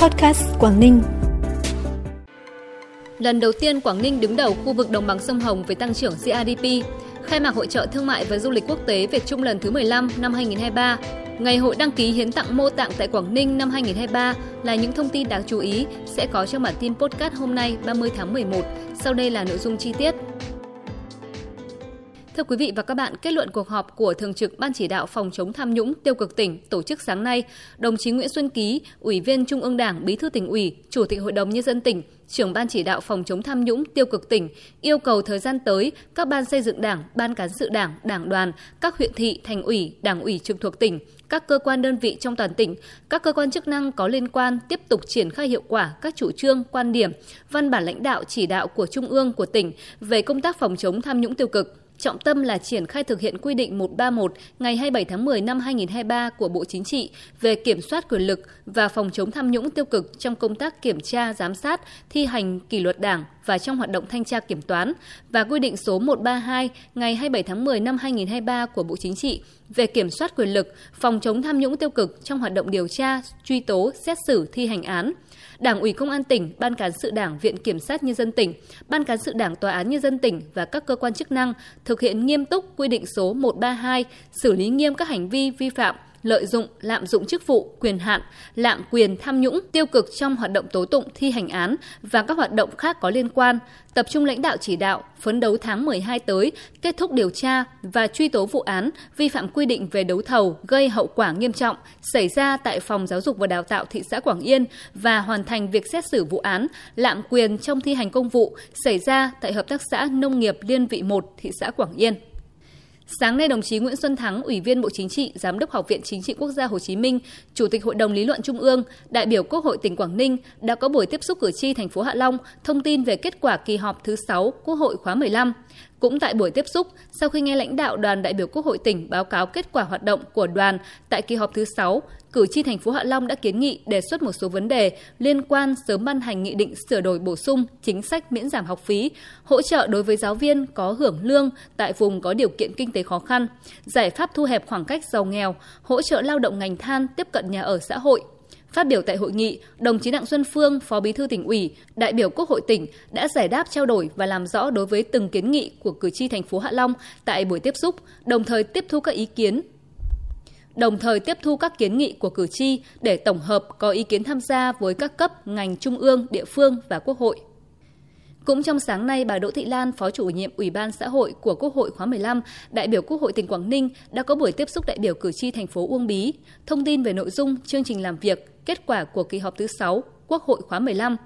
Podcast Quảng Ninh. Lần đầu tiên Quảng Ninh đứng đầu khu vực đồng bằng sông Hồng về tăng trưởng GRDP. Khai mạc hội trợ thương mại và du lịch quốc tế Việt Trung lần thứ 15 năm 2023. Ngày hội đăng ký hiến tặng mô tạng tại Quảng Ninh năm 2023 là những thông tin đáng chú ý sẽ có trong bản tin podcast hôm nay 30 tháng 11. Sau đây là nội dung chi tiết. Thưa quý vị và các bạn, kết luận cuộc họp của Thường trực Ban Chỉ đạo Phòng chống tham nhũng tiêu cực tỉnh tổ chức sáng nay, đồng chí Nguyễn Xuân Ký, Ủy viên Trung ương Đảng, Bí thư tỉnh ủy, Chủ tịch Hội đồng Nhân dân tỉnh, trưởng Ban Chỉ đạo Phòng chống tham nhũng tiêu cực tỉnh yêu cầu thời gian tới, các ban xây dựng đảng, ban cán sự đảng, đảng đoàn, các huyện thị, thành ủy, đảng ủy trực thuộc tỉnh, các cơ quan đơn vị trong toàn tỉnh, các cơ quan chức năng có liên quan tiếp tục triển khai hiệu quả các chủ trương, quan điểm, văn bản lãnh đạo chỉ đạo của Trung ương, của tỉnh về công tác phòng chống tham nhũng tiêu cực. Trọng tâm là triển khai thực hiện quy định 131 ngày 27 tháng 10 năm 2023 của Bộ Chính trị về kiểm soát quyền lực và phòng chống tham nhũng tiêu cực trong công tác kiểm tra, giám sát, thi hành kỷ luật Đảng và trong hoạt động thanh tra kiểm toán và quy định số 132 ngày 27 tháng 10 năm 2023 của Bộ Chính trị về kiểm soát quyền lực, phòng chống tham nhũng tiêu cực trong hoạt động điều tra, truy tố, xét xử, thi hành án. Đảng ủy Công an tỉnh, Ban cán sự Đảng, Viện Kiểm sát Nhân dân tỉnh, Ban cán sự Đảng Tòa án Nhân dân tỉnh và các cơ quan chức năng thực hiện nghiêm túc quy định số 132, xử lý nghiêm các hành vi vi phạm lợi dụng, lạm dụng chức vụ, quyền hạn, lạm quyền tham nhũng, tiêu cực trong hoạt động tố tụng, thi hành án và các hoạt động khác có liên quan, tập trung lãnh đạo chỉ đạo, phấn đấu tháng 12 tới, kết thúc điều tra và truy tố vụ án vi phạm quy định về đấu thầu gây hậu quả nghiêm trọng xảy ra tại Phòng Giáo dục và Đào tạo thị xã Quảng Yên và hoàn thành việc xét xử vụ án lạm quyền trong thi hành công vụ xảy ra tại Hợp tác xã Nông nghiệp Liên vị 1 thị xã Quảng Yên. Sáng nay, đồng chí Nguyễn Xuân Thắng, Ủy viên Bộ Chính trị, Giám đốc Học viện Chính trị Quốc gia Hồ Chí Minh, Chủ tịch Hội đồng Lý luận Trung ương, đại biểu Quốc hội tỉnh Quảng Ninh đã có buổi tiếp xúc cử tri thành phố Hạ Long thông tin về kết quả kỳ họp thứ 6 Quốc hội khóa 15. Cũng tại buổi tiếp xúc, sau khi nghe lãnh đạo đoàn đại biểu Quốc hội tỉnh báo cáo kết quả hoạt động của đoàn tại kỳ họp thứ 6, cử tri thành phố Hạ Long đã kiến nghị đề xuất một số vấn đề liên quan sớm ban hành nghị định sửa đổi bổ sung chính sách miễn giảm học phí, hỗ trợ đối với giáo viên có hưởng lương tại vùng có điều kiện kinh tế khó khăn, giải pháp thu hẹp khoảng cách giàu nghèo, hỗ trợ lao động ngành than tiếp cận nhà ở xã hội, Phát biểu tại hội nghị, đồng chí Đặng Xuân Phương, Phó Bí thư tỉnh ủy, đại biểu Quốc hội tỉnh đã giải đáp trao đổi và làm rõ đối với từng kiến nghị của cử tri thành phố Hạ Long tại buổi tiếp xúc, đồng thời tiếp thu các ý kiến. Đồng thời tiếp thu các kiến nghị của cử tri để tổng hợp có ý kiến tham gia với các cấp, ngành trung ương, địa phương và Quốc hội. Cũng trong sáng nay, bà Đỗ Thị Lan, Phó chủ nhiệm Ủy ban xã hội của Quốc hội khóa 15, đại biểu Quốc hội tỉnh Quảng Ninh đã có buổi tiếp xúc đại biểu cử tri thành phố Uông Bí, thông tin về nội dung chương trình làm việc, kết quả của kỳ họp thứ 6 Quốc hội khóa 15.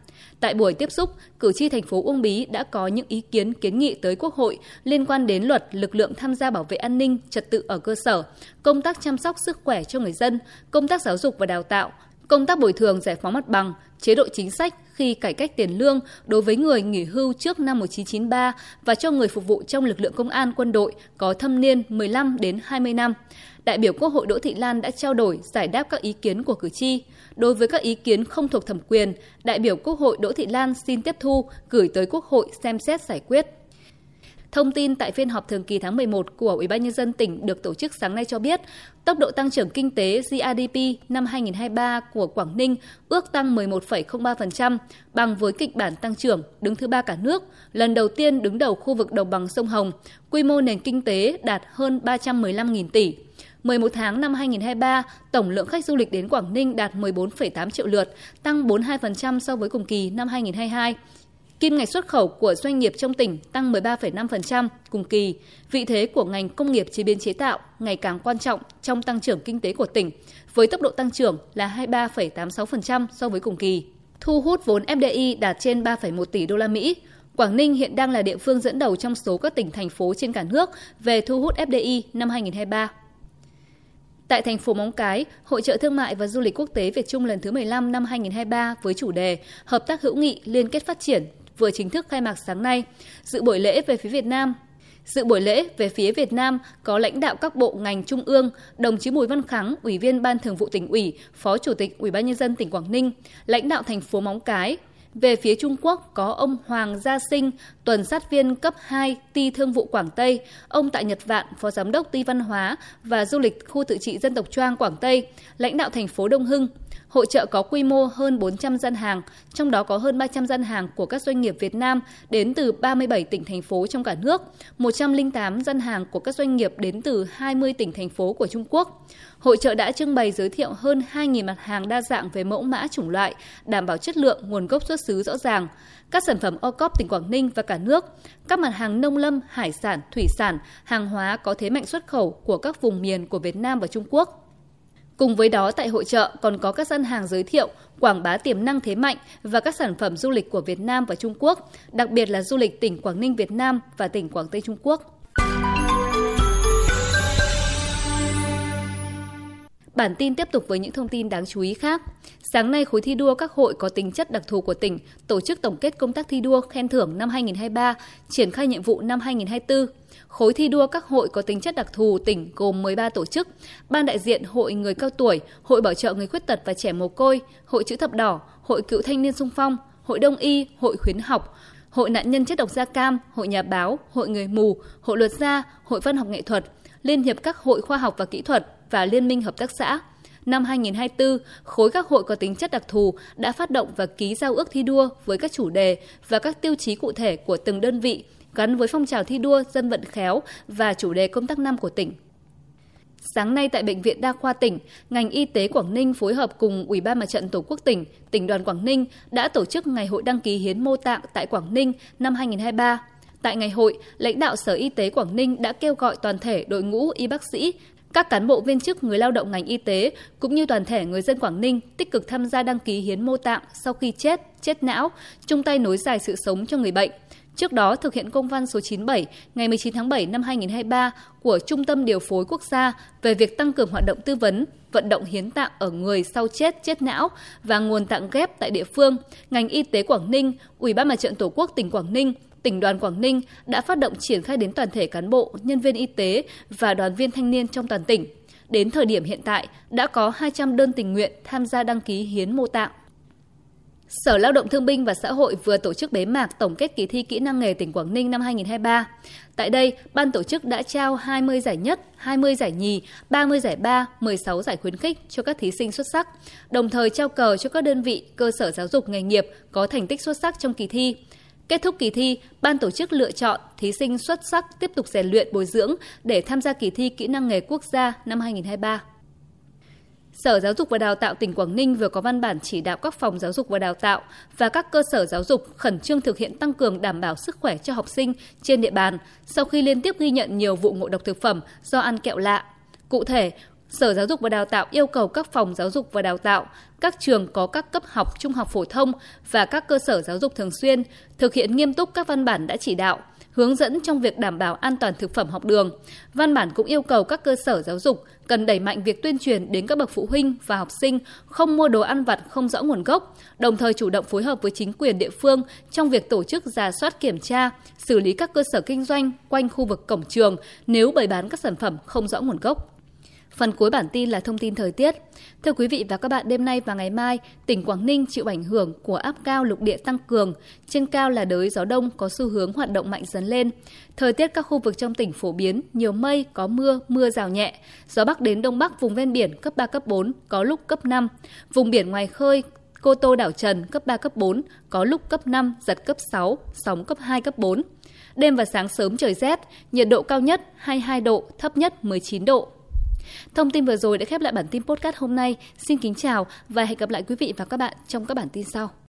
Tại buổi tiếp xúc, cử tri thành phố Uông Bí đã có những ý kiến kiến nghị tới Quốc hội liên quan đến luật lực lượng tham gia bảo vệ an ninh, trật tự ở cơ sở, công tác chăm sóc sức khỏe cho người dân, công tác giáo dục và đào tạo, công tác bồi thường giải phóng mặt bằng, chế độ chính sách khi cải cách tiền lương đối với người nghỉ hưu trước năm 1993 và cho người phục vụ trong lực lượng công an quân đội có thâm niên 15 đến 20 năm. Đại biểu Quốc hội Đỗ Thị Lan đã trao đổi giải đáp các ý kiến của cử tri. Đối với các ý kiến không thuộc thẩm quyền, đại biểu Quốc hội Đỗ Thị Lan xin tiếp thu gửi tới Quốc hội xem xét giải quyết. Thông tin tại phiên họp thường kỳ tháng 11 của Ủy ban nhân dân tỉnh được tổ chức sáng nay cho biết, tốc độ tăng trưởng kinh tế GRDP năm 2023 của Quảng Ninh ước tăng 11,03%, bằng với kịch bản tăng trưởng đứng thứ ba cả nước, lần đầu tiên đứng đầu khu vực đồng bằng sông Hồng, quy mô nền kinh tế đạt hơn 315.000 tỷ. 11 tháng năm 2023, tổng lượng khách du lịch đến Quảng Ninh đạt 14,8 triệu lượt, tăng 42% so với cùng kỳ năm 2022. Kim ngạch xuất khẩu của doanh nghiệp trong tỉnh tăng 13,5% cùng kỳ. Vị thế của ngành công nghiệp chế biến chế tạo ngày càng quan trọng trong tăng trưởng kinh tế của tỉnh, với tốc độ tăng trưởng là 23,86% so với cùng kỳ. Thu hút vốn FDI đạt trên 3,1 tỷ đô la Mỹ. Quảng Ninh hiện đang là địa phương dẫn đầu trong số các tỉnh thành phố trên cả nước về thu hút FDI năm 2023. Tại thành phố Móng Cái, Hội trợ Thương mại và Du lịch Quốc tế Việt Trung lần thứ 15 năm 2023 với chủ đề Hợp tác hữu nghị liên kết phát triển vừa chính thức khai mạc sáng nay. Dự buổi lễ về phía Việt Nam, Dự buổi lễ về phía Việt Nam có lãnh đạo các bộ ngành trung ương, đồng chí Bùi Văn Kháng, Ủy viên Ban Thường vụ tỉnh ủy, Phó Chủ tịch Ủy ban nhân dân tỉnh Quảng Ninh, lãnh đạo thành phố Móng Cái, về phía Trung Quốc có ông Hoàng Gia Sinh, tuần sát viên cấp 2 Ti Thương vụ Quảng Tây, ông Tạ Nhật Vạn, Phó Giám đốc Ti Văn hóa và Du lịch khu tự trị dân tộc Choang Quảng Tây, lãnh đạo thành phố Đông Hưng. Hội trợ có quy mô hơn 400 gian hàng, trong đó có hơn 300 gian hàng của các doanh nghiệp Việt Nam đến từ 37 tỉnh thành phố trong cả nước, 108 gian hàng của các doanh nghiệp đến từ 20 tỉnh thành phố của Trung Quốc. Hội trợ đã trưng bày giới thiệu hơn 2.000 mặt hàng đa dạng về mẫu mã chủng loại, đảm bảo chất lượng, nguồn gốc xuất xứ rõ ràng, các sản phẩm ô cóp tỉnh Quảng Ninh và cả nước, các mặt hàng nông lâm, hải sản, thủy sản, hàng hóa có thế mạnh xuất khẩu của các vùng miền của Việt Nam và Trung Quốc. Cùng với đó tại hội trợ còn có các gian hàng giới thiệu, quảng bá tiềm năng thế mạnh và các sản phẩm du lịch của Việt Nam và Trung Quốc, đặc biệt là du lịch tỉnh Quảng Ninh Việt Nam và tỉnh Quảng Tây Trung Quốc. Bản tin tiếp tục với những thông tin đáng chú ý khác. Sáng nay, khối thi đua các hội có tính chất đặc thù của tỉnh tổ chức tổng kết công tác thi đua khen thưởng năm 2023, triển khai nhiệm vụ năm 2024. Khối thi đua các hội có tính chất đặc thù tỉnh gồm 13 tổ chức, ban đại diện Hội người cao tuổi, Hội bảo trợ người khuyết tật và trẻ mồ côi, Hội chữ thập đỏ, Hội cựu thanh niên sung phong, Hội đông y, Hội khuyến học, Hội nạn nhân chất độc da cam, Hội nhà báo, Hội người mù, Hội luật gia, Hội văn học nghệ thuật, Liên hiệp các hội khoa học và kỹ thuật và Liên minh hợp tác xã. Năm 2024, khối các hội có tính chất đặc thù đã phát động và ký giao ước thi đua với các chủ đề và các tiêu chí cụ thể của từng đơn vị gắn với phong trào thi đua dân vận khéo và chủ đề công tác năm của tỉnh. Sáng nay tại Bệnh viện Đa khoa tỉnh, ngành y tế Quảng Ninh phối hợp cùng Ủy ban Mặt trận Tổ quốc tỉnh, tỉnh đoàn Quảng Ninh đã tổ chức Ngày hội đăng ký hiến mô tạng tại Quảng Ninh năm 2023. Tại ngày hội, lãnh đạo Sở Y tế Quảng Ninh đã kêu gọi toàn thể đội ngũ y bác sĩ, các cán bộ viên chức người lao động ngành y tế cũng như toàn thể người dân Quảng Ninh tích cực tham gia đăng ký hiến mô tạng sau khi chết, chết não, chung tay nối dài sự sống cho người bệnh. Trước đó, thực hiện công văn số 97 ngày 19 tháng 7 năm 2023 của Trung tâm Điều phối Quốc gia về việc tăng cường hoạt động tư vấn, vận động hiến tạng ở người sau chết, chết não và nguồn tạng ghép tại địa phương, ngành y tế Quảng Ninh, Ủy ban Mặt trận Tổ quốc tỉnh Quảng Ninh tỉnh đoàn Quảng Ninh đã phát động triển khai đến toàn thể cán bộ, nhân viên y tế và đoàn viên thanh niên trong toàn tỉnh. Đến thời điểm hiện tại, đã có 200 đơn tình nguyện tham gia đăng ký hiến mô tạng. Sở Lao động Thương binh và Xã hội vừa tổ chức bế mạc tổng kết kỳ thi kỹ năng nghề tỉnh Quảng Ninh năm 2023. Tại đây, ban tổ chức đã trao 20 giải nhất, 20 giải nhì, 30 giải ba, 16 giải khuyến khích cho các thí sinh xuất sắc, đồng thời trao cờ cho các đơn vị, cơ sở giáo dục nghề nghiệp có thành tích xuất sắc trong kỳ thi. Kết thúc kỳ thi, ban tổ chức lựa chọn thí sinh xuất sắc tiếp tục rèn luyện bồi dưỡng để tham gia kỳ thi kỹ năng nghề quốc gia năm 2023. Sở Giáo dục và Đào tạo tỉnh Quảng Ninh vừa có văn bản chỉ đạo các phòng giáo dục và đào tạo và các cơ sở giáo dục khẩn trương thực hiện tăng cường đảm bảo sức khỏe cho học sinh trên địa bàn sau khi liên tiếp ghi nhận nhiều vụ ngộ độc thực phẩm do ăn kẹo lạ. Cụ thể, Sở Giáo dục và Đào tạo yêu cầu các phòng giáo dục và đào tạo, các trường có các cấp học trung học phổ thông và các cơ sở giáo dục thường xuyên thực hiện nghiêm túc các văn bản đã chỉ đạo, hướng dẫn trong việc đảm bảo an toàn thực phẩm học đường. Văn bản cũng yêu cầu các cơ sở giáo dục cần đẩy mạnh việc tuyên truyền đến các bậc phụ huynh và học sinh không mua đồ ăn vặt không rõ nguồn gốc, đồng thời chủ động phối hợp với chính quyền địa phương trong việc tổ chức giả soát kiểm tra, xử lý các cơ sở kinh doanh quanh khu vực cổng trường nếu bày bán các sản phẩm không rõ nguồn gốc. Phần cuối bản tin là thông tin thời tiết. Thưa quý vị và các bạn, đêm nay và ngày mai, tỉnh Quảng Ninh chịu ảnh hưởng của áp cao lục địa tăng cường. Trên cao là đới gió đông có xu hướng hoạt động mạnh dần lên. Thời tiết các khu vực trong tỉnh phổ biến, nhiều mây, có mưa, mưa rào nhẹ. Gió bắc đến đông bắc vùng ven biển cấp 3, cấp 4, có lúc cấp 5. Vùng biển ngoài khơi, Cô Tô đảo Trần cấp 3, cấp 4, có lúc cấp 5, giật cấp 6, sóng cấp 2, cấp 4. Đêm và sáng sớm trời rét, nhiệt độ cao nhất 22 độ, thấp nhất 19 độ. Thông tin vừa rồi đã khép lại bản tin podcast hôm nay. Xin kính chào và hẹn gặp lại quý vị và các bạn trong các bản tin sau.